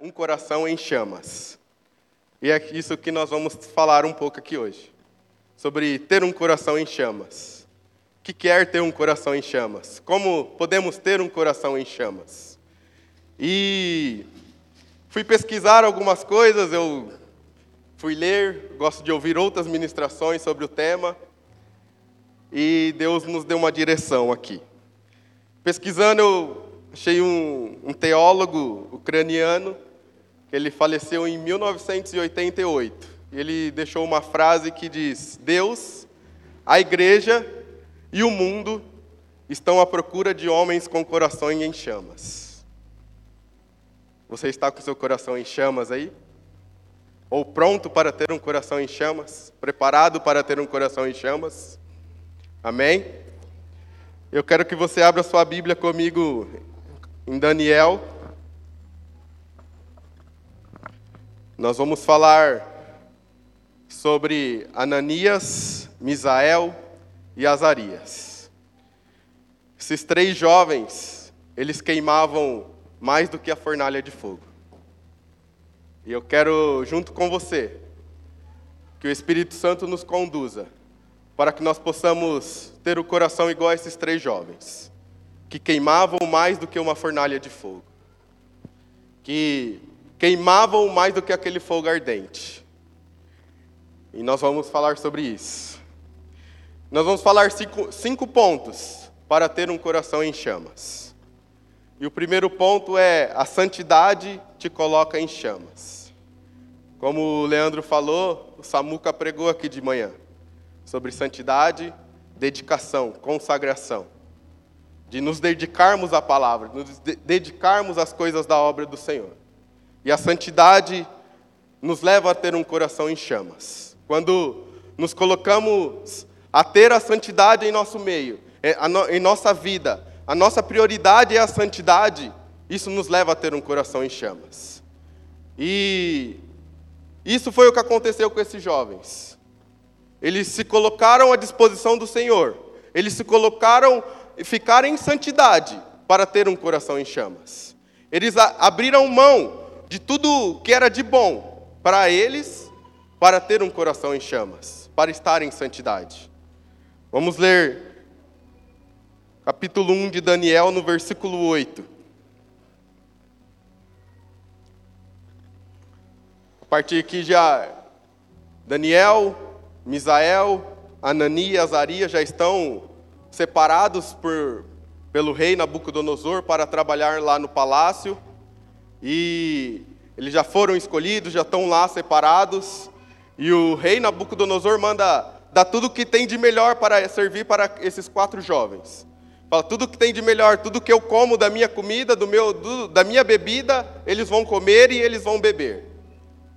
Um coração em chamas. E é isso que nós vamos falar um pouco aqui hoje. Sobre ter um coração em chamas. O que quer ter um coração em chamas? Como podemos ter um coração em chamas? E fui pesquisar algumas coisas, eu fui ler, gosto de ouvir outras ministrações sobre o tema. E Deus nos deu uma direção aqui. Pesquisando, eu achei um, um teólogo ucraniano, ele faleceu em 1988. E ele deixou uma frase que diz: Deus, a igreja e o mundo estão à procura de homens com coração em chamas. Você está com seu coração em chamas aí? Ou pronto para ter um coração em chamas? Preparado para ter um coração em chamas? Amém? Eu quero que você abra sua Bíblia comigo em Daniel. Nós vamos falar sobre Ananias, Misael e Azarias. Esses três jovens, eles queimavam mais do que a fornalha de fogo. E eu quero, junto com você, que o Espírito Santo nos conduza para que nós possamos ter o coração igual a esses três jovens, que queimavam mais do que uma fornalha de fogo, que queimavam mais do que aquele fogo ardente. E nós vamos falar sobre isso. Nós vamos falar cinco, cinco pontos para ter um coração em chamas. E o primeiro ponto é: a santidade te coloca em chamas. Como o Leandro falou, o Samuca pregou aqui de manhã sobre santidade, dedicação, consagração. De nos dedicarmos à palavra, nos dedicarmos às coisas da obra do Senhor. E a santidade nos leva a ter um coração em chamas. Quando nos colocamos a ter a santidade em nosso meio, é, em nossa vida, a nossa prioridade é a santidade, isso nos leva a ter um coração em chamas. E isso foi o que aconteceu com esses jovens. Eles se colocaram à disposição do Senhor. Eles se colocaram e ficaram em santidade para ter um coração em chamas. Eles abriram mão de tudo que era de bom para eles, para ter um coração em chamas, para estar em santidade. Vamos ler capítulo 1 de Daniel, no versículo 8. A partir aqui já, Daniel Misael, Anani e Azarias já estão separados por, pelo rei Nabucodonosor para trabalhar lá no palácio. E eles já foram escolhidos, já estão lá separados. E o rei Nabucodonosor manda dar tudo o que tem de melhor para servir para esses quatro jovens. Fala, tudo que tem de melhor, tudo que eu como da minha comida, do meu, do, da minha bebida, eles vão comer e eles vão beber.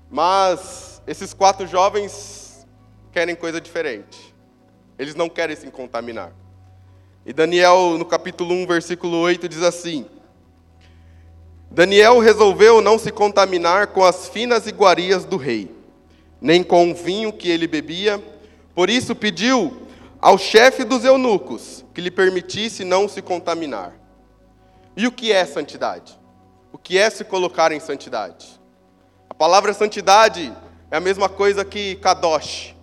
Mas esses quatro jovens querem coisa diferente. Eles não querem se contaminar. E Daniel, no capítulo 1, versículo 8, diz assim: Daniel resolveu não se contaminar com as finas iguarias do rei, nem com o vinho que ele bebia, por isso pediu ao chefe dos eunucos que lhe permitisse não se contaminar. E o que é santidade? O que é se colocar em santidade? A palavra santidade é a mesma coisa que kadosh,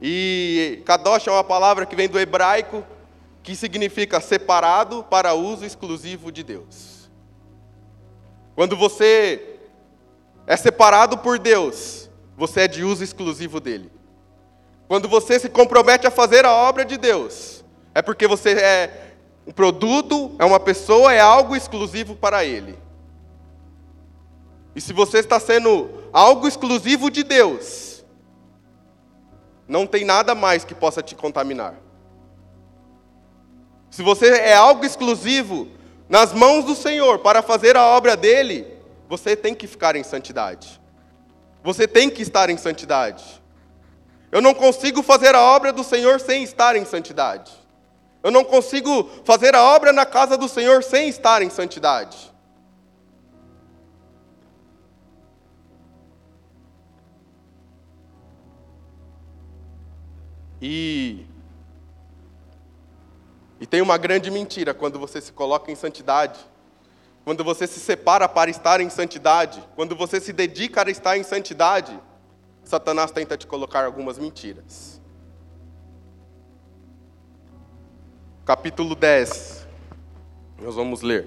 e Kadosh é uma palavra que vem do hebraico, que significa separado para uso exclusivo de Deus. Quando você é separado por Deus, você é de uso exclusivo dele. Quando você se compromete a fazer a obra de Deus, é porque você é um produto, é uma pessoa, é algo exclusivo para ele. E se você está sendo algo exclusivo de Deus, não tem nada mais que possa te contaminar. Se você é algo exclusivo nas mãos do Senhor para fazer a obra dele, você tem que ficar em santidade. Você tem que estar em santidade. Eu não consigo fazer a obra do Senhor sem estar em santidade. Eu não consigo fazer a obra na casa do Senhor sem estar em santidade. E e tem uma grande mentira quando você se coloca em santidade quando você se separa para estar em santidade, quando você se dedica a estar em santidade, Satanás tenta te colocar algumas mentiras. Capítulo 10, nós vamos ler.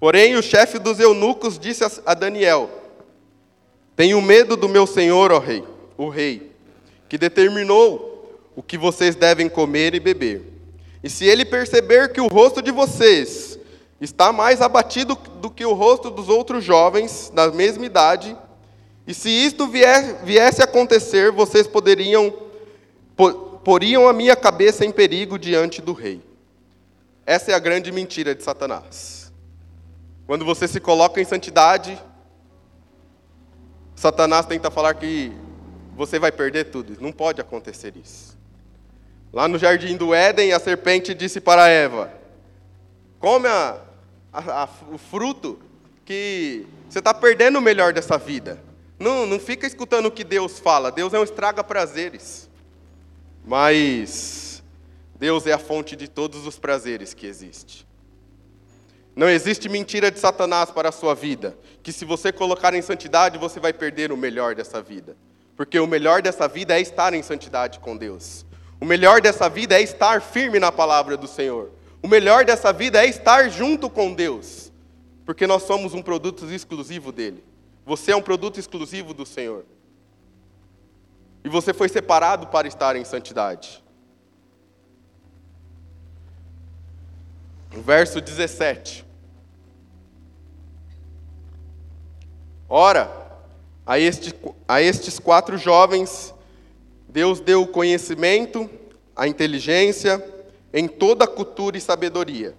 Porém, o chefe dos eunucos disse a Daniel: Tenho medo do meu senhor, ó rei, o rei, que determinou o que vocês devem comer e beber. E se ele perceber que o rosto de vocês está mais abatido do que o rosto dos outros jovens da mesma idade, e se isto viesse a acontecer, vocês poderiam poriam a minha cabeça em perigo diante do rei. Essa é a grande mentira de Satanás. Quando você se coloca em santidade, Satanás tenta falar que você vai perder tudo. Não pode acontecer isso. Lá no jardim do Éden, a serpente disse para Eva: Come a, a, a, o fruto que você está perdendo o melhor dessa vida. Não, não fica escutando o que Deus fala. Deus é um estraga prazeres. Mas Deus é a fonte de todos os prazeres que existe. Não existe mentira de Satanás para a sua vida, que se você colocar em santidade, você vai perder o melhor dessa vida. Porque o melhor dessa vida é estar em santidade com Deus. O melhor dessa vida é estar firme na palavra do Senhor. O melhor dessa vida é estar junto com Deus. Porque nós somos um produto exclusivo dele. Você é um produto exclusivo do Senhor. E você foi separado para estar em santidade. Verso 17. Ora, a, este, a estes quatro jovens, Deus deu o conhecimento, a inteligência, em toda cultura e sabedoria.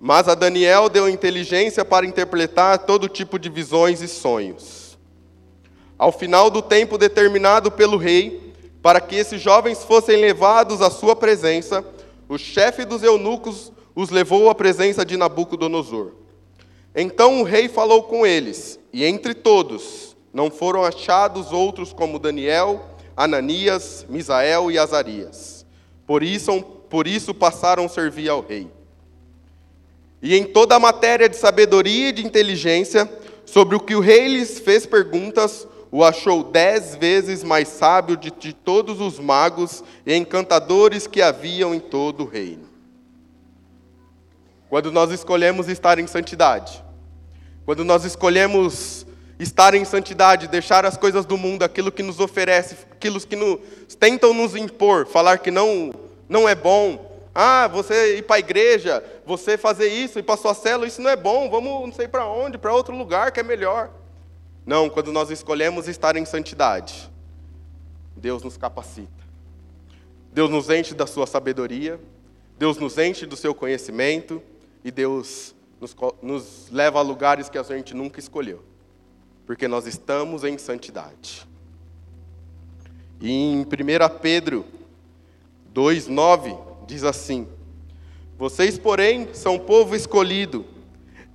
Mas a Daniel deu inteligência para interpretar todo tipo de visões e sonhos. Ao final do tempo determinado pelo rei, para que esses jovens fossem levados à sua presença, o chefe dos eunucos os levou à presença de Nabucodonosor. Então o rei falou com eles, e entre todos não foram achados outros como Daniel, Ananias, Misael e Azarias. Por isso, por isso passaram a servir ao rei. E em toda a matéria de sabedoria e de inteligência, sobre o que o rei lhes fez perguntas, o achou dez vezes mais sábio de, de todos os magos e encantadores que haviam em todo o reino. Quando nós escolhemos estar em santidade, quando nós escolhemos estar em santidade, deixar as coisas do mundo, aquilo que nos oferece, aquilo que nos, tentam nos impor, falar que não, não é bom. Ah, você ir para a igreja, você fazer isso, ir para a sua célula, isso não é bom, vamos não sei para onde, para outro lugar que é melhor. Não, quando nós escolhemos estar em santidade, Deus nos capacita. Deus nos enche da sua sabedoria, Deus nos enche do seu conhecimento e Deus nos, nos leva a lugares que a gente nunca escolheu, porque nós estamos em santidade. E em 1 Pedro 2,9 diz assim: Vocês, porém, são povo escolhido,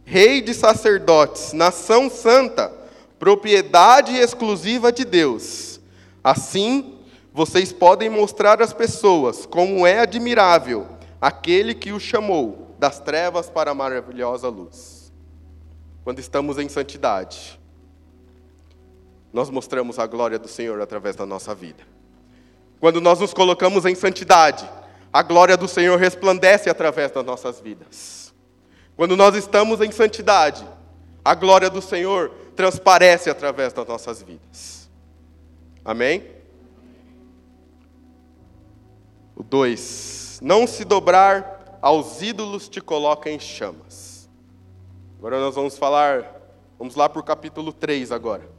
rei de sacerdotes, nação santa, propriedade exclusiva de Deus. Assim, vocês podem mostrar às pessoas como é admirável aquele que o chamou das trevas para a maravilhosa luz. Quando estamos em santidade, nós mostramos a glória do Senhor através da nossa vida. Quando nós nos colocamos em santidade, a glória do Senhor resplandece através das nossas vidas. Quando nós estamos em santidade, a glória do Senhor transparece através das nossas vidas. Amém? O 2. Não se dobrar aos ídolos te coloca em chamas. Agora nós vamos falar, vamos lá para o capítulo 3 agora.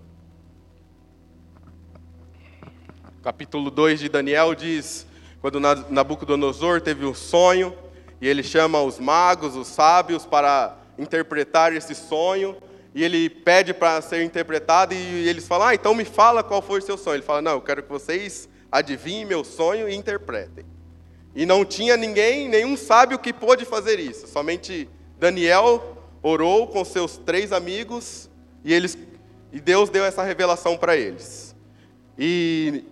Capítulo 2 de Daniel diz: quando Nabucodonosor teve um sonho, e ele chama os magos, os sábios, para interpretar esse sonho, e ele pede para ser interpretado, e eles falam, ah, então me fala qual foi o seu sonho. Ele fala, não, eu quero que vocês adivinhem meu sonho e interpretem. E não tinha ninguém, nenhum sábio que pôde fazer isso. Somente Daniel orou com seus três amigos, e, eles, e Deus deu essa revelação para eles. E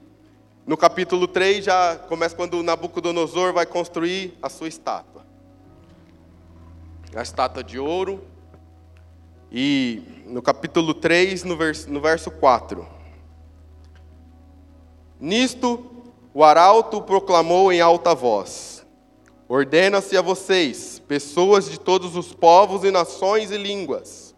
no capítulo 3 já começa quando Nabucodonosor vai construir a sua estátua. a estátua de ouro. E no capítulo 3, no verso, no verso 4. Nisto, o arauto proclamou em alta voz: Ordena-se a vocês, pessoas de todos os povos e nações e línguas,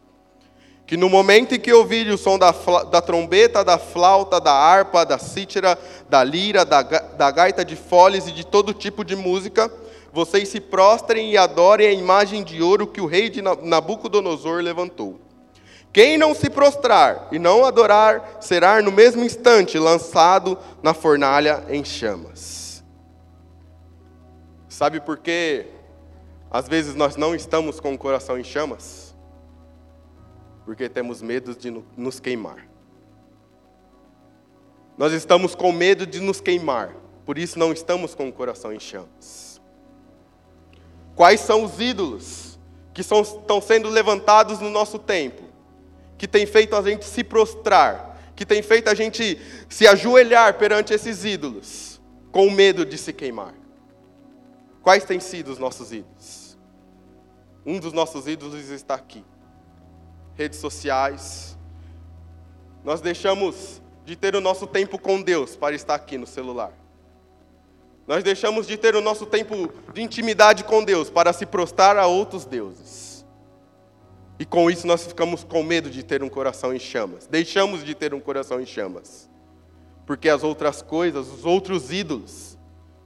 que no momento em que ouvirem o som da, da trombeta, da flauta, da harpa, da cítara, da lira, da, da gaita de foles e de todo tipo de música, vocês se prostrem e adorem a imagem de ouro que o rei de Nabucodonosor levantou. Quem não se prostrar e não adorar, será no mesmo instante lançado na fornalha em chamas. Sabe por que às vezes nós não estamos com o coração em chamas? Porque temos medo de nos queimar. Nós estamos com medo de nos queimar, por isso não estamos com o coração em chamas. Quais são os ídolos que são, estão sendo levantados no nosso tempo, que tem feito a gente se prostrar, que tem feito a gente se ajoelhar perante esses ídolos, com medo de se queimar? Quais têm sido os nossos ídolos? Um dos nossos ídolos está aqui. Redes sociais. Nós deixamos de ter o nosso tempo com Deus para estar aqui no celular. Nós deixamos de ter o nosso tempo de intimidade com Deus para se prostrar a outros deuses. E com isso nós ficamos com medo de ter um coração em chamas. Deixamos de ter um coração em chamas. Porque as outras coisas, os outros ídolos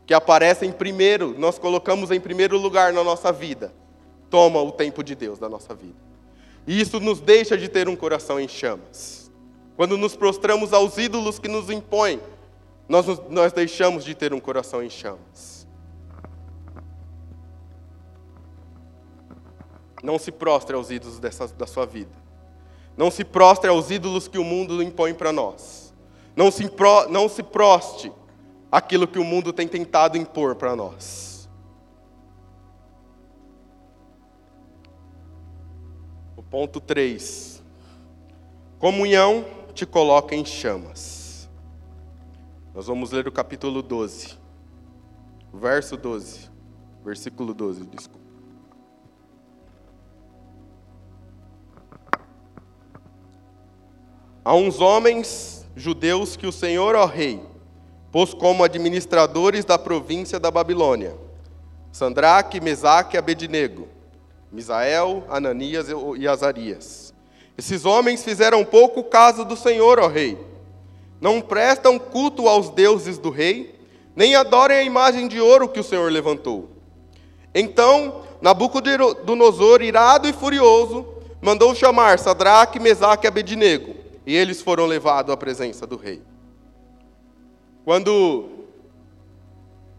que aparecem primeiro, nós colocamos em primeiro lugar na nossa vida, toma o tempo de Deus da nossa vida. E isso nos deixa de ter um coração em chamas. Quando nos prostramos aos ídolos que nos impõem nós, nós deixamos de ter um coração em chamas. Não se prostre aos ídolos dessa, da sua vida. Não se prostre aos ídolos que o mundo impõe para nós. Não se, pro, não se proste aquilo que o mundo tem tentado impor para nós. Ponto 3. Comunhão te coloca em chamas. Nós vamos ler o capítulo 12, verso 12, versículo 12, desculpa. Há uns homens judeus que o Senhor, ó Rei, pôs como administradores da província da Babilônia, Sandraque, Mesaque e Abednego, Misael, Ananias e Azarias. Esses homens fizeram pouco caso do Senhor, ó Rei, não prestam culto aos deuses do rei, nem adorem a imagem de ouro que o Senhor levantou. Então, Nabucodonosor, irado e furioso, mandou chamar Sadraque, Mesaque e Abednego, e eles foram levados à presença do rei. Quando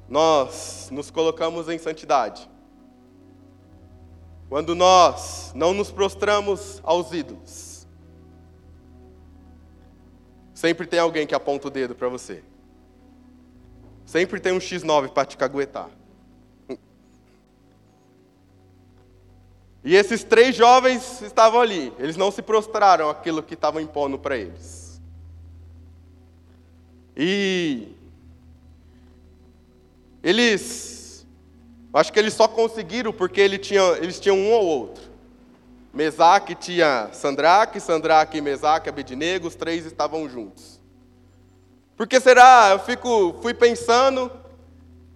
nós nos colocamos em santidade, quando nós não nos prostramos aos ídolos, Sempre tem alguém que aponta o dedo para você. Sempre tem um X9 para te caguetar. E esses três jovens estavam ali. Eles não se prostraram aquilo que estavam impondo para eles. E eles, acho que eles só conseguiram porque eles tinham, eles tinham um ou outro. Mesaque tinha Sandraque, Sandraque e Mesaque, Abednego, os três estavam juntos. Por que será? Eu fico, fui pensando,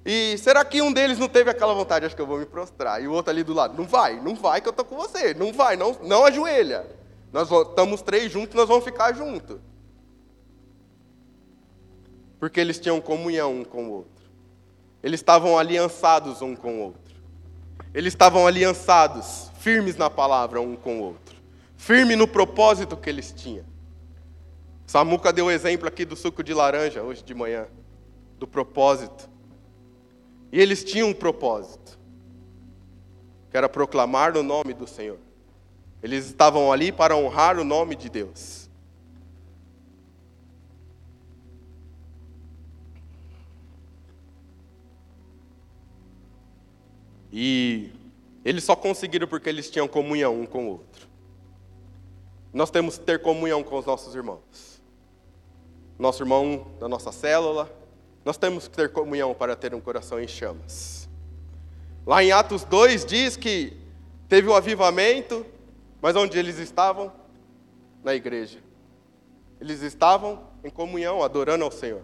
e será que um deles não teve aquela vontade? Acho que eu vou me prostrar. E o outro ali do lado, não vai, não vai que eu estou com você, não vai, não, não ajoelha. Nós estamos três juntos, nós vamos ficar juntos. Porque eles tinham comunhão um com o outro. Eles estavam aliançados um com o outro. Eles estavam aliançados, firmes na palavra um com o outro, firme no propósito que eles tinham. Samuca deu o exemplo aqui do suco de laranja hoje de manhã, do propósito. E eles tinham um propósito, que era proclamar o nome do Senhor. Eles estavam ali para honrar o nome de Deus. E eles só conseguiram porque eles tinham comunhão um com o outro. Nós temos que ter comunhão com os nossos irmãos. Nosso irmão da nossa célula, nós temos que ter comunhão para ter um coração em chamas. Lá em Atos 2 diz que teve o avivamento, mas onde eles estavam? Na igreja. Eles estavam em comunhão, adorando ao Senhor.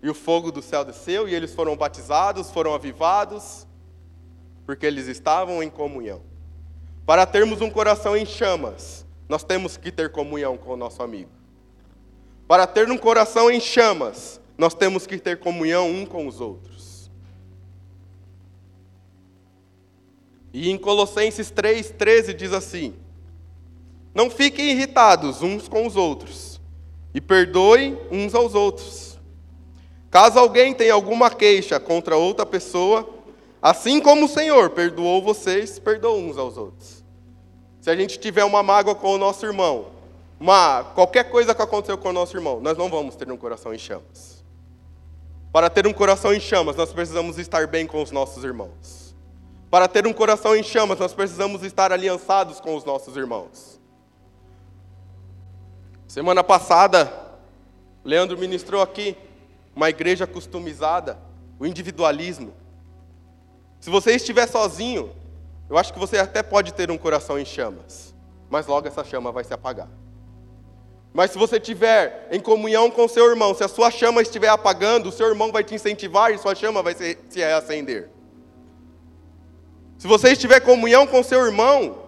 E o fogo do céu desceu e eles foram batizados, foram avivados, porque eles estavam em comunhão. Para termos um coração em chamas, nós temos que ter comunhão com o nosso amigo. Para ter um coração em chamas, nós temos que ter comunhão um com os outros. E em Colossenses 3,13 diz assim: Não fiquem irritados uns com os outros, e perdoem uns aos outros. Caso alguém tenha alguma queixa contra outra pessoa, assim como o Senhor perdoou vocês, perdoem uns aos outros. Se a gente tiver uma mágoa com o nosso irmão, uma, qualquer coisa que aconteceu com o nosso irmão, nós não vamos ter um coração em chamas. Para ter um coração em chamas, nós precisamos estar bem com os nossos irmãos. Para ter um coração em chamas, nós precisamos estar aliançados com os nossos irmãos. Semana passada, Leandro ministrou aqui uma igreja customizada, o individualismo. Se você estiver sozinho, eu acho que você até pode ter um coração em chamas, mas logo essa chama vai se apagar. Mas se você estiver em comunhão com seu irmão, se a sua chama estiver apagando, o seu irmão vai te incentivar e sua chama vai se, se reacender. Se você estiver em comunhão com seu irmão,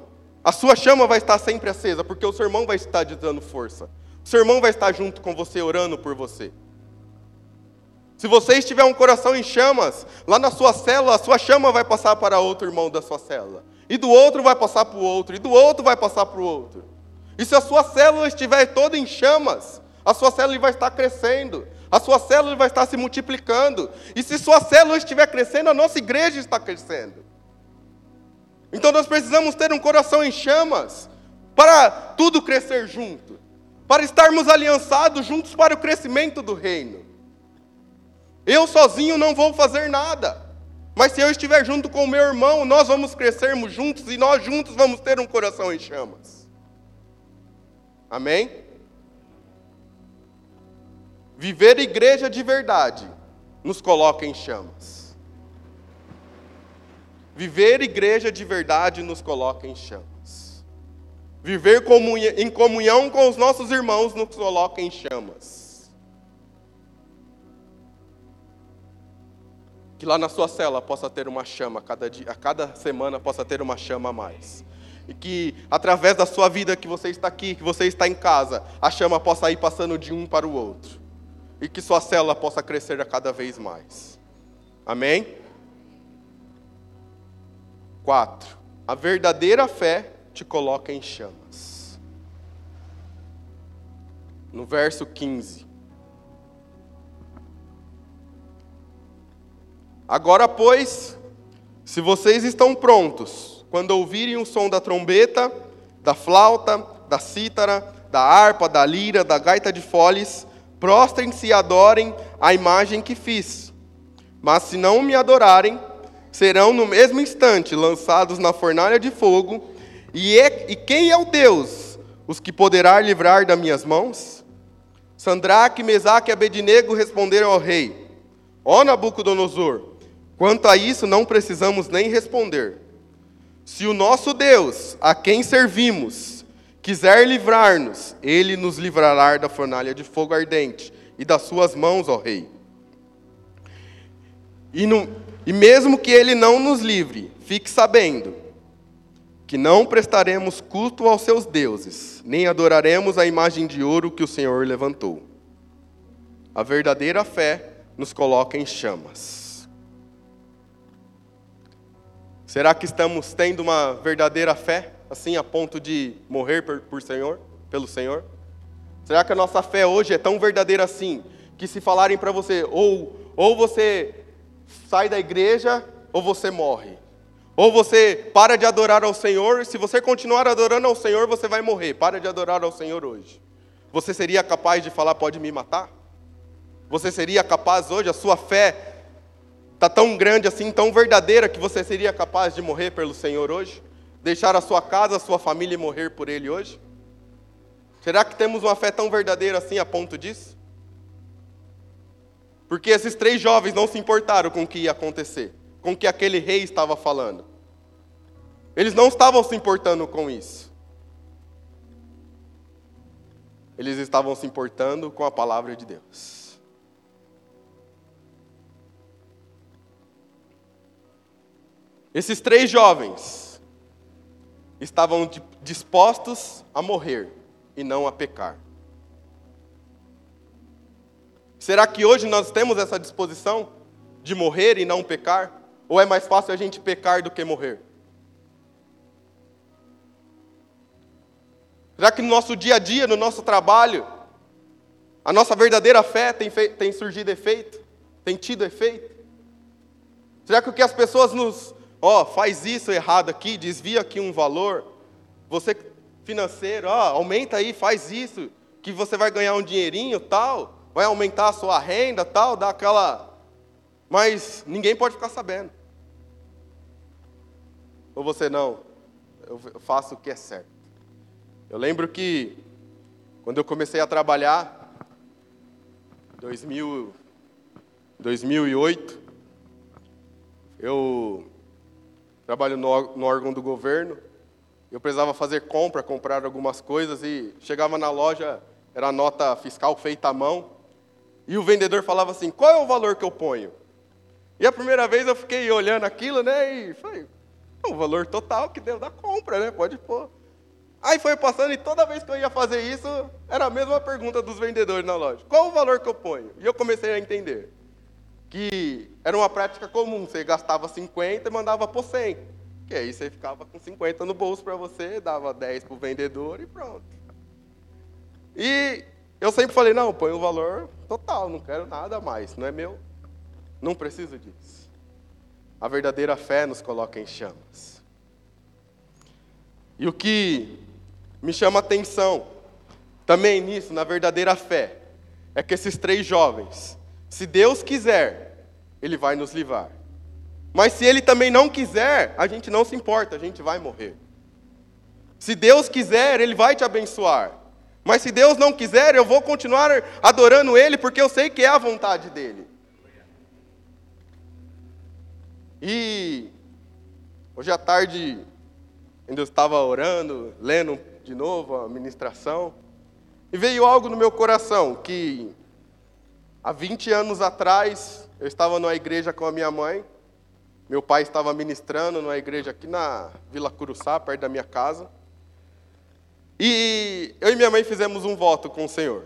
a sua chama vai estar sempre acesa, porque o seu irmão vai estar te dando força. O seu irmão vai estar junto com você, orando por você. Se você estiver um coração em chamas, lá na sua célula, a sua chama vai passar para outro irmão da sua célula. E do outro vai passar para o outro, e do outro vai passar para o outro. E se a sua célula estiver toda em chamas, a sua célula vai estar crescendo, a sua célula vai estar se multiplicando. E se sua célula estiver crescendo, a nossa igreja está crescendo. Então nós precisamos ter um coração em chamas para tudo crescer junto, para estarmos aliançados juntos para o crescimento do reino. Eu sozinho não vou fazer nada. Mas se eu estiver junto com o meu irmão, nós vamos crescermos juntos e nós juntos vamos ter um coração em chamas. Amém? Viver igreja de verdade nos coloca em chamas. Viver igreja de verdade nos coloca em chamas. Viver em comunhão com os nossos irmãos nos coloca em chamas. Que lá na sua cela possa ter uma chama, cada, dia, a cada semana possa ter uma chama a mais. E que através da sua vida que você está aqui, que você está em casa, a chama possa ir passando de um para o outro. E que sua célula possa crescer a cada vez mais. Amém? Quatro. A verdadeira fé te coloca em chamas. No verso 15. Agora, pois, se vocês estão prontos, quando ouvirem o som da trombeta, da flauta, da cítara, da harpa, da lira, da gaita de foles, prostrem-se e adorem a imagem que fiz. Mas se não me adorarem, serão no mesmo instante lançados na fornalha de fogo. E, é, e quem é o Deus, os que poderá livrar das minhas mãos? Sandraque, Mesaque e Abednego responderam ao rei: Ó Nabucodonosor, Quanto a isso, não precisamos nem responder. Se o nosso Deus, a quem servimos, quiser livrar-nos, ele nos livrará da fornalha de fogo ardente e das suas mãos, ó Rei. E, no, e mesmo que ele não nos livre, fique sabendo que não prestaremos culto aos seus deuses, nem adoraremos a imagem de ouro que o Senhor levantou. A verdadeira fé nos coloca em chamas. Será que estamos tendo uma verdadeira fé, assim, a ponto de morrer por, por Senhor, pelo Senhor? Será que a nossa fé hoje é tão verdadeira assim, que se falarem para você, ou, ou você sai da igreja, ou você morre? Ou você para de adorar ao Senhor, se você continuar adorando ao Senhor, você vai morrer. Para de adorar ao Senhor hoje. Você seria capaz de falar, pode me matar? Você seria capaz hoje, a sua fé está tão grande assim, tão verdadeira, que você seria capaz de morrer pelo Senhor hoje? Deixar a sua casa, a sua família e morrer por Ele hoje? Será que temos uma fé tão verdadeira assim a ponto disso? Porque esses três jovens não se importaram com o que ia acontecer, com o que aquele rei estava falando. Eles não estavam se importando com isso. Eles estavam se importando com a palavra de Deus. Esses três jovens estavam dispostos a morrer e não a pecar. Será que hoje nós temos essa disposição de morrer e não pecar? Ou é mais fácil a gente pecar do que morrer? Será que no nosso dia a dia, no nosso trabalho, a nossa verdadeira fé tem, tem surgido efeito? Tem tido efeito? Será que o que as pessoas nos, ó, faz isso errado aqui, desvia aqui um valor, você financeiro, ó, aumenta aí, faz isso, que você vai ganhar um dinheirinho, tal, vai aumentar a sua renda, tal, dá aquela. Mas ninguém pode ficar sabendo. Ou você não, eu faço o que é certo. Eu lembro que quando eu comecei a trabalhar, 2000, 2008, eu trabalho no, no órgão do governo, eu precisava fazer compra, comprar algumas coisas e chegava na loja, era nota fiscal feita à mão, e o vendedor falava assim: qual é o valor que eu ponho? E a primeira vez eu fiquei olhando aquilo, né? E falei: o valor total que deu da compra, né? Pode pôr. Aí foi passando e toda vez que eu ia fazer isso, era a mesma pergunta dos vendedores na loja: qual o valor que eu ponho? E eu comecei a entender que era uma prática comum: você gastava 50 e mandava por 100. Que aí você ficava com 50 no bolso para você, dava 10 para o vendedor e pronto. E eu sempre falei, não, põe o valor total, não quero nada mais, não é meu. Não preciso disso. A verdadeira fé nos coloca em chamas. E o que me chama atenção também nisso, na verdadeira fé, é que esses três jovens, se Deus quiser, Ele vai nos livrar. Mas se Ele também não quiser, a gente não se importa, a gente vai morrer. Se Deus quiser, Ele vai te abençoar. Mas se Deus não quiser, eu vou continuar adorando Ele, porque eu sei que é a vontade dEle. E hoje à tarde, ainda estava orando, lendo de novo a ministração, e veio algo no meu coração que há 20 anos atrás eu estava numa igreja com a minha mãe, meu pai estava ministrando numa igreja aqui na Vila Curuçá, perto da minha casa. E eu e minha mãe fizemos um voto com o Senhor.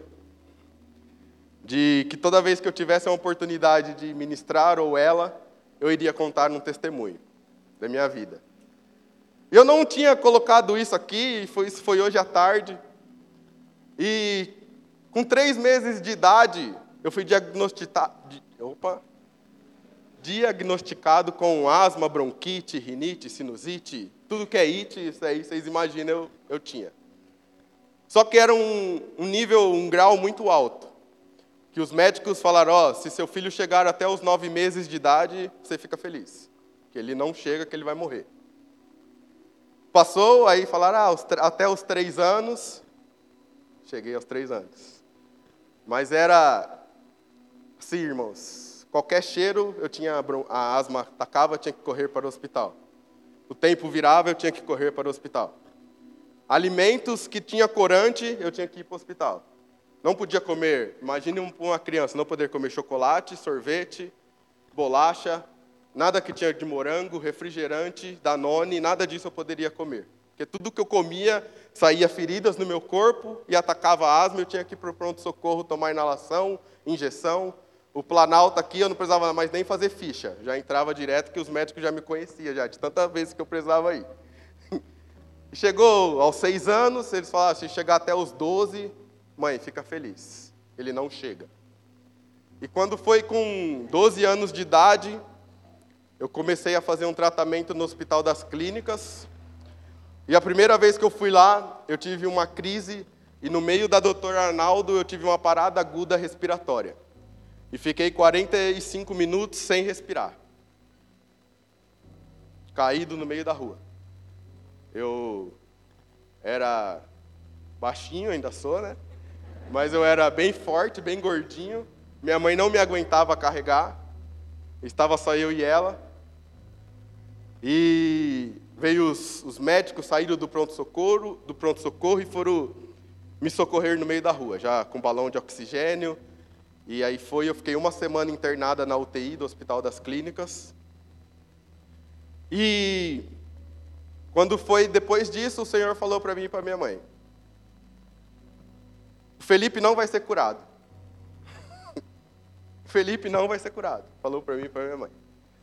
De que toda vez que eu tivesse uma oportunidade de ministrar ou ela, eu iria contar um testemunho da minha vida. Eu não tinha colocado isso aqui, foi, isso foi hoje à tarde. E com três meses de idade, eu fui diagnosticado. Opa! Diagnosticado com asma, bronquite, rinite, sinusite, tudo que é it, isso aí vocês imaginam eu, eu tinha. Só que era um, um nível, um grau muito alto. Que os médicos falaram: ó, oh, se seu filho chegar até os nove meses de idade, você fica feliz. Que ele não chega, que ele vai morrer. Passou, aí falaram: ah, até os três anos. Cheguei aos três anos. Mas era assim, irmãos. Qualquer cheiro, eu tinha a asma atacava, tinha que correr para o hospital. O tempo virava, eu tinha que correr para o hospital. Alimentos que tinha corante, eu tinha que ir para o hospital. Não podia comer, imagine uma criança não poder comer chocolate, sorvete, bolacha, nada que tinha de morango, refrigerante, danone, nada disso eu poderia comer. Porque tudo que eu comia saía feridas no meu corpo e atacava a asma, eu tinha que ir para o pronto-socorro tomar inalação, injeção. O Planalto aqui eu não precisava mais nem fazer ficha, já entrava direto que os médicos já me conheciam, já, de tanta vezes que eu precisava ir. Chegou aos seis anos, eles falaram: se chegar até os doze, mãe, fica feliz. Ele não chega. E quando foi com 12 anos de idade, eu comecei a fazer um tratamento no Hospital das Clínicas. E a primeira vez que eu fui lá, eu tive uma crise e no meio da doutora Arnaldo eu tive uma parada aguda respiratória. E fiquei 45 minutos sem respirar. Caído no meio da rua. Eu era baixinho, ainda sou, né? Mas eu era bem forte, bem gordinho. Minha mãe não me aguentava carregar. Estava só eu e ela. E veio os, os médicos, saíram do pronto-socorro, do pronto-socorro e foram me socorrer no meio da rua, já com balão de oxigênio. E aí foi, eu fiquei uma semana internada na UTI do Hospital das Clínicas. E quando foi depois disso, o Senhor falou para mim e para minha mãe: O Felipe não vai ser curado. o Felipe não vai ser curado. Falou para mim e para minha mãe.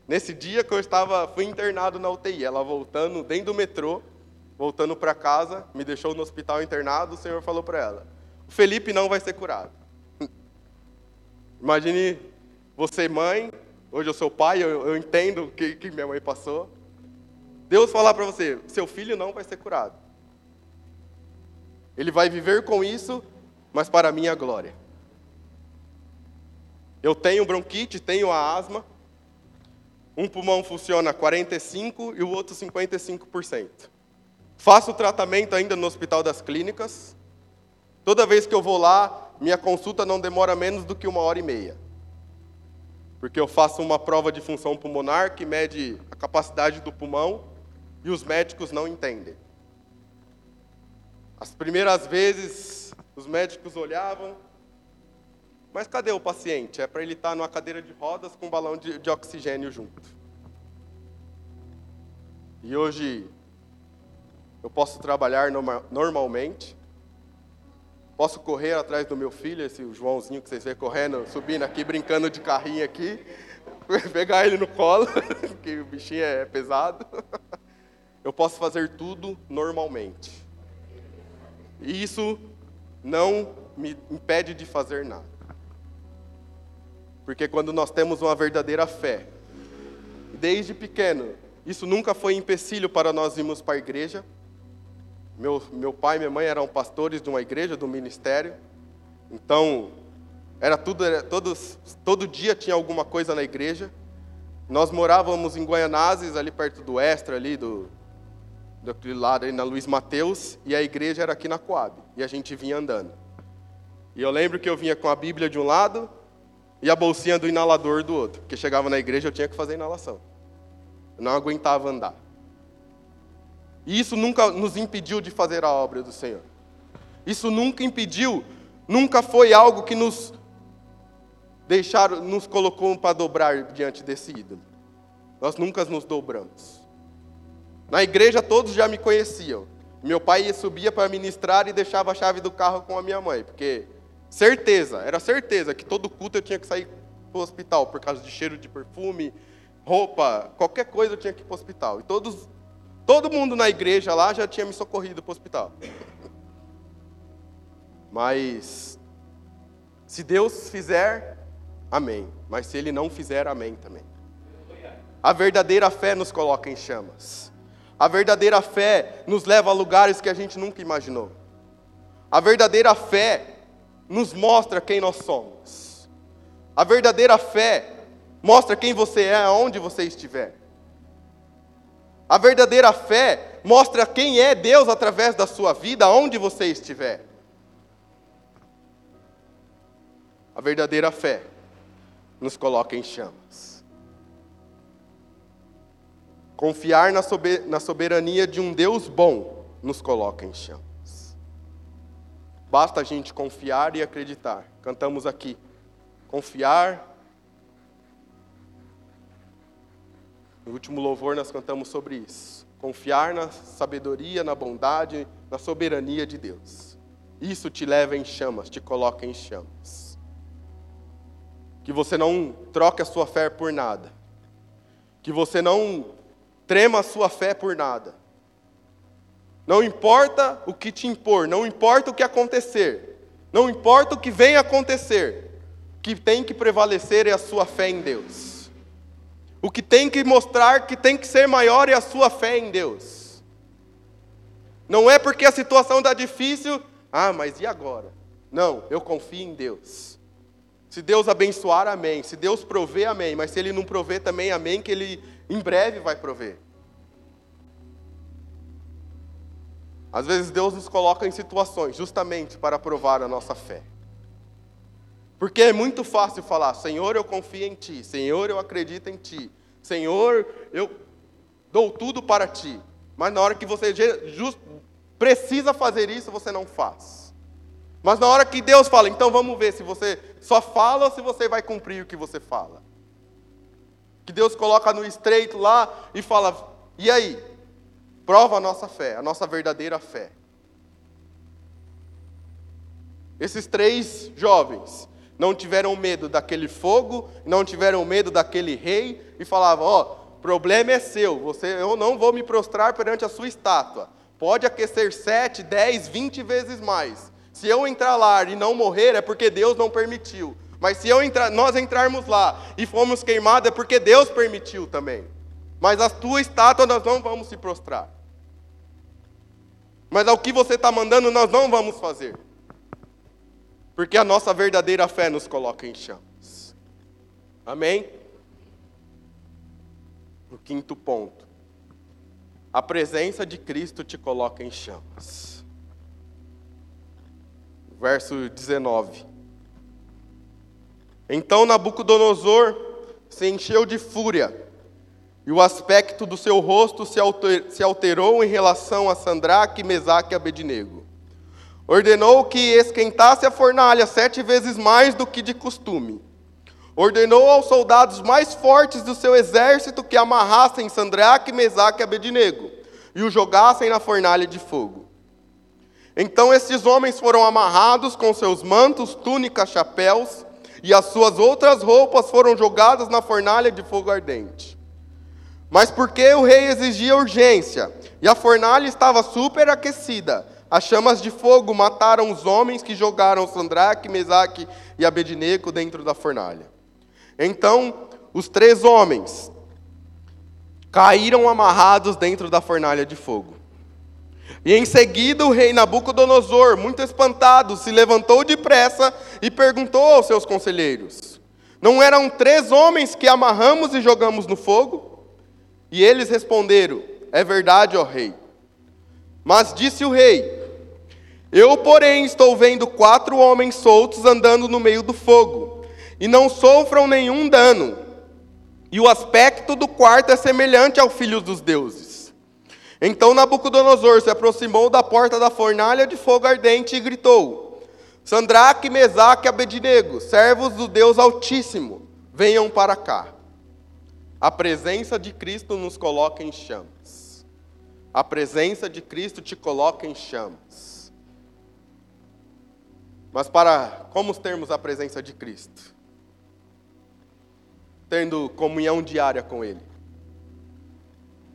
Nesse dia que eu estava, fui internado na UTI, ela voltando dentro do metrô, voltando para casa, me deixou no hospital internado, o Senhor falou para ela: O Felipe não vai ser curado. Imagine você, mãe, hoje eu sou pai, eu, eu entendo o que, que minha mãe passou. Deus falar para você: seu filho não vai ser curado. Ele vai viver com isso, mas para a minha glória. Eu tenho bronquite, tenho a asma. Um pulmão funciona 45% e o outro 55%. Faço tratamento ainda no Hospital das Clínicas. Toda vez que eu vou lá, minha consulta não demora menos do que uma hora e meia. Porque eu faço uma prova de função pulmonar que mede a capacidade do pulmão e os médicos não entendem. As primeiras vezes, os médicos olhavam, mas cadê o paciente? É para ele estar numa cadeira de rodas com um balão de, de oxigênio junto. E hoje eu posso trabalhar normalmente, Posso correr atrás do meu filho, esse Joãozinho que vocês vê correndo, subindo aqui, brincando de carrinho aqui, pegar ele no colo, que o bichinho é pesado. Eu posso fazer tudo normalmente. E isso não me impede de fazer nada. Porque quando nós temos uma verdadeira fé, desde pequeno, isso nunca foi empecilho para nós irmos para a igreja, meu, meu pai e minha mãe eram pastores de uma igreja, do ministério. Então, era tudo, era, todos, todo dia tinha alguma coisa na igreja. Nós morávamos em Guaianazes, ali perto do Extra, ali do, daquele lado aí na Luiz Mateus, e a igreja era aqui na Coab, e a gente vinha andando. E eu lembro que eu vinha com a Bíblia de um lado e a bolsinha do inalador do outro, porque chegava na igreja eu tinha que fazer inalação. Eu não aguentava andar. E isso nunca nos impediu de fazer a obra do Senhor. Isso nunca impediu, nunca foi algo que nos deixaram, nos colocou para dobrar diante desse ídolo. Nós nunca nos dobramos. Na igreja todos já me conheciam. Meu pai subia para ministrar e deixava a chave do carro com a minha mãe, porque certeza, era certeza que todo culto eu tinha que sair para o hospital por causa de cheiro de perfume, roupa, qualquer coisa eu tinha que ir para o hospital. E todos Todo mundo na igreja lá já tinha me socorrido para o hospital. Mas, se Deus fizer, amém. Mas se Ele não fizer, amém também. A verdadeira fé nos coloca em chamas. A verdadeira fé nos leva a lugares que a gente nunca imaginou. A verdadeira fé nos mostra quem nós somos. A verdadeira fé mostra quem você é, aonde você estiver. A verdadeira fé mostra quem é Deus através da sua vida, onde você estiver. A verdadeira fé nos coloca em chamas. Confiar na soberania de um Deus bom nos coloca em chamas. Basta a gente confiar e acreditar. Cantamos aqui. Confiar No último louvor nós cantamos sobre isso. Confiar na sabedoria, na bondade, na soberania de Deus. Isso te leva em chamas, te coloca em chamas. Que você não troque a sua fé por nada. Que você não trema a sua fé por nada. Não importa o que te impor, não importa o que acontecer, não importa o que venha acontecer, o que tem que prevalecer é a sua fé em Deus. O que tem que mostrar que tem que ser maior é a sua fé em Deus. Não é porque a situação está difícil, ah, mas e agora? Não, eu confio em Deus. Se Deus abençoar, amém. Se Deus prover, amém. Mas se Ele não prover também, amém, que Ele em breve vai prover. Às vezes Deus nos coloca em situações justamente para provar a nossa fé. Porque é muito fácil falar: Senhor, eu confio em Ti, Senhor, eu acredito em Ti, Senhor, eu dou tudo para Ti. Mas na hora que você just, precisa fazer isso, você não faz. Mas na hora que Deus fala, então vamos ver se você só fala ou se você vai cumprir o que você fala. Que Deus coloca no estreito lá e fala: e aí? Prova a nossa fé, a nossa verdadeira fé. Esses três jovens não tiveram medo daquele fogo, não tiveram medo daquele rei e falavam: Ó, oh, problema é seu, você, eu não vou me prostrar perante a sua estátua. Pode aquecer sete, dez, vinte vezes mais. Se eu entrar lá e não morrer, é porque Deus não permitiu. Mas se nós entrarmos lá e fomos queimados, é porque Deus permitiu também. Mas a tua estátua nós não vamos se prostrar. Mas ao que você está mandando, nós não vamos fazer. Porque a nossa verdadeira fé nos coloca em chamas. Amém? O quinto ponto. A presença de Cristo te coloca em chamas. Verso 19. Então Nabucodonosor se encheu de fúria, e o aspecto do seu rosto se alterou em relação a Sandraque, Mesaque e Abednego. Ordenou que esquentasse a fornalha sete vezes mais do que de costume. Ordenou aos soldados mais fortes do seu exército que amarrassem Sandraque, Mesaque e Abednego e o jogassem na fornalha de fogo. Então estes homens foram amarrados com seus mantos, túnicas, chapéus, e as suas outras roupas foram jogadas na fornalha de fogo ardente. Mas porque o rei exigia urgência, e a fornalha estava superaquecida, as chamas de fogo mataram os homens que jogaram Sandraque, Mesaque e Abednego dentro da fornalha. Então, os três homens caíram amarrados dentro da fornalha de fogo. E em seguida o rei Nabucodonosor, muito espantado, se levantou depressa e perguntou aos seus conselheiros: Não eram três homens que amarramos e jogamos no fogo? E eles responderam: É verdade, ó rei. Mas disse o rei: eu, porém, estou vendo quatro homens soltos andando no meio do fogo, e não sofram nenhum dano. E o aspecto do quarto é semelhante ao filho dos deuses. Então Nabucodonosor se aproximou da porta da fornalha de fogo ardente e gritou: Sandraque, Mesaque e Abednego, servos do Deus Altíssimo, venham para cá. A presença de Cristo nos coloca em chamas. A presença de Cristo te coloca em chamas. Mas para como termos a presença de Cristo? Tendo comunhão diária com Ele.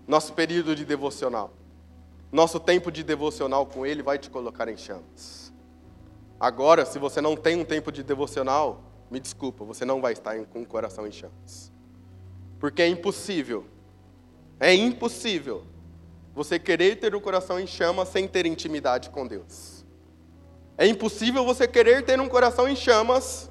Nosso período de devocional. Nosso tempo de devocional com Ele vai te colocar em chamas. Agora, se você não tem um tempo de devocional, me desculpa, você não vai estar com o coração em chamas. Porque é impossível, é impossível você querer ter o coração em chamas sem ter intimidade com Deus. É impossível você querer ter um coração em chamas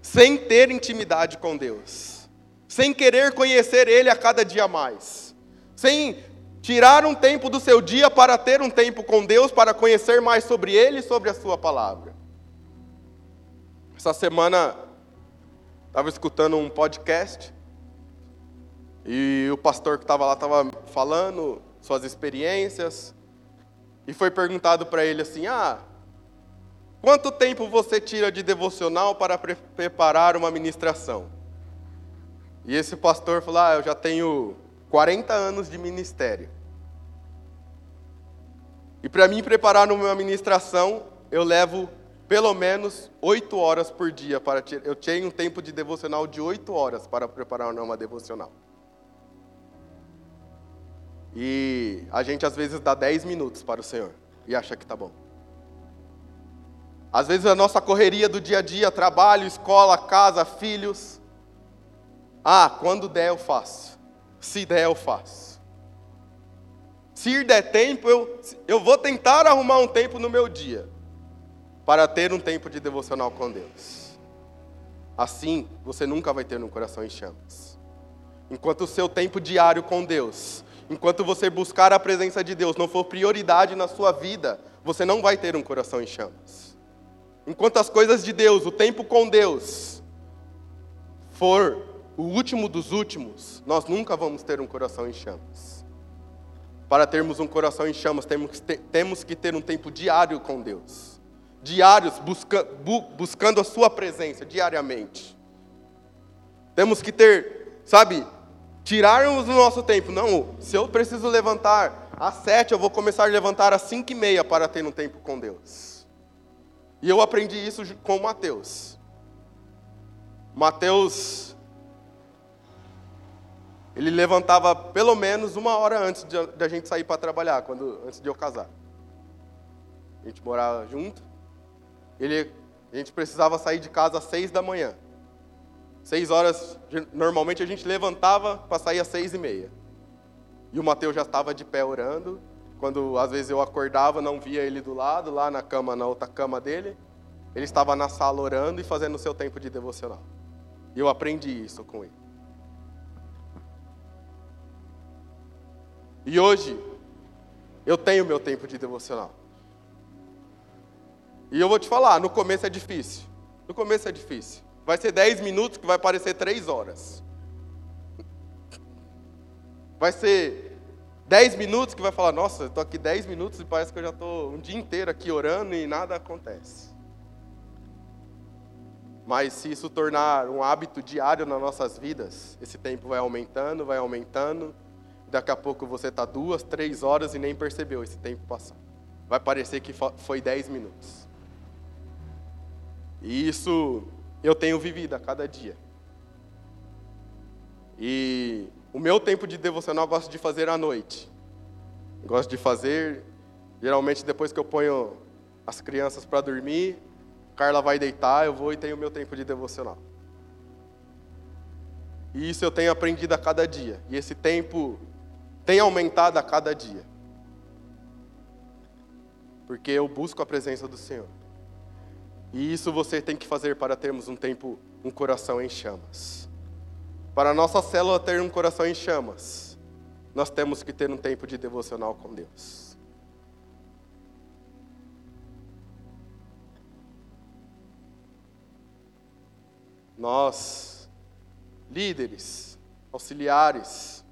sem ter intimidade com Deus, sem querer conhecer Ele a cada dia mais, sem tirar um tempo do seu dia para ter um tempo com Deus, para conhecer mais sobre Ele e sobre a Sua palavra. Essa semana estava escutando um podcast e o pastor que estava lá estava falando suas experiências e foi perguntado para ele assim: Ah, Quanto tempo você tira de devocional para pre preparar uma ministração? E esse pastor falou: Ah, eu já tenho 40 anos de ministério. E para mim preparar uma ministração, eu levo pelo menos 8 horas por dia para eu tenho um tempo de devocional de 8 horas para preparar uma devocional. E a gente às vezes dá 10 minutos para o Senhor e acha que tá bom. Às vezes a nossa correria do dia a dia, trabalho, escola, casa, filhos. Ah, quando der eu faço. Se der eu faço. Se der tempo, eu, eu vou tentar arrumar um tempo no meu dia para ter um tempo de devocional com Deus. Assim, você nunca vai ter um coração em chamas. Enquanto o seu tempo diário com Deus, enquanto você buscar a presença de Deus não for prioridade na sua vida, você não vai ter um coração em chamas. Enquanto as coisas de Deus, o tempo com Deus, for o último dos últimos, nós nunca vamos ter um coração em chamas. para termos um coração em chamas, temos que ter, um tempo diário com Deus. Diários, busca, bu, buscando a Sua presença diariamente. Temos que ter, sabe, tirarmos o nosso tempo. Não, se eu preciso levantar às sete, eu vou começar a levantar às cinco e meia para ter um tempo com Deus. E eu aprendi isso com Mateus. Mateus, ele levantava pelo menos uma hora antes de, a gente sair para trabalhar, quando, antes de eu casar. A gente morava junto. Ele, a gente precisava sair de casa às seis da manhã. Seis horas, normalmente a gente levantava para sair às seis e meia. E o Mateus já estava de pé orando. Quando às vezes eu acordava, não via ele do lado, lá na cama, na outra cama dele. Ele estava na sala orando e fazendo o seu tempo de devocional. E eu aprendi isso com ele. E hoje, eu tenho meu tempo de devocional. E eu vou te falar, no começo é difícil. No começo é difícil. Vai ser 10 minutos que vai parecer 3 horas. Vai ser 10 minutos que vai falar, nossa, eu estou aqui 10 minutos e parece que eu já estou um dia inteiro aqui orando e nada acontece. Mas se isso tornar um hábito diário nas nossas vidas, esse tempo vai aumentando, vai aumentando. Daqui a pouco você está duas, três horas e nem percebeu esse tempo passar. Vai parecer que foi 10 minutos. E isso eu tenho vivido a cada dia. E o meu tempo de devocional eu gosto de fazer à noite. Gosto de fazer, geralmente depois que eu ponho as crianças para dormir, Carla vai deitar, eu vou e tenho o meu tempo de devocional. E isso eu tenho aprendido a cada dia. E esse tempo tem aumentado a cada dia. Porque eu busco a presença do Senhor. E isso você tem que fazer para termos um tempo, um coração em chamas. Para a nossa célula ter um coração em chamas, nós temos que ter um tempo de devocional com Deus. Nós, líderes, auxiliares,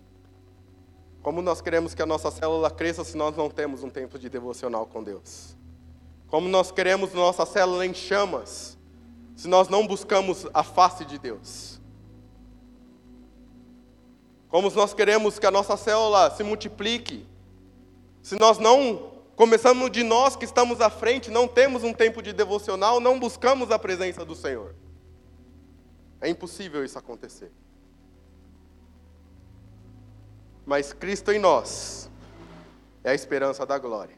como nós queremos que a nossa célula cresça se nós não temos um tempo de devocional com Deus? Como nós queremos nossa célula em chamas, se nós não buscamos a face de Deus. Como nós queremos que a nossa célula se multiplique, se nós não começamos de nós que estamos à frente, não temos um tempo de devocional, não buscamos a presença do Senhor. É impossível isso acontecer. Mas Cristo em nós é a esperança da glória.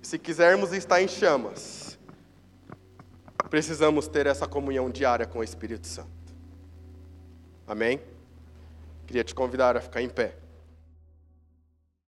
Se quisermos estar em chamas, precisamos ter essa comunhão diária com o Espírito Santo. Amém? Queria te convidar a ficar em pé.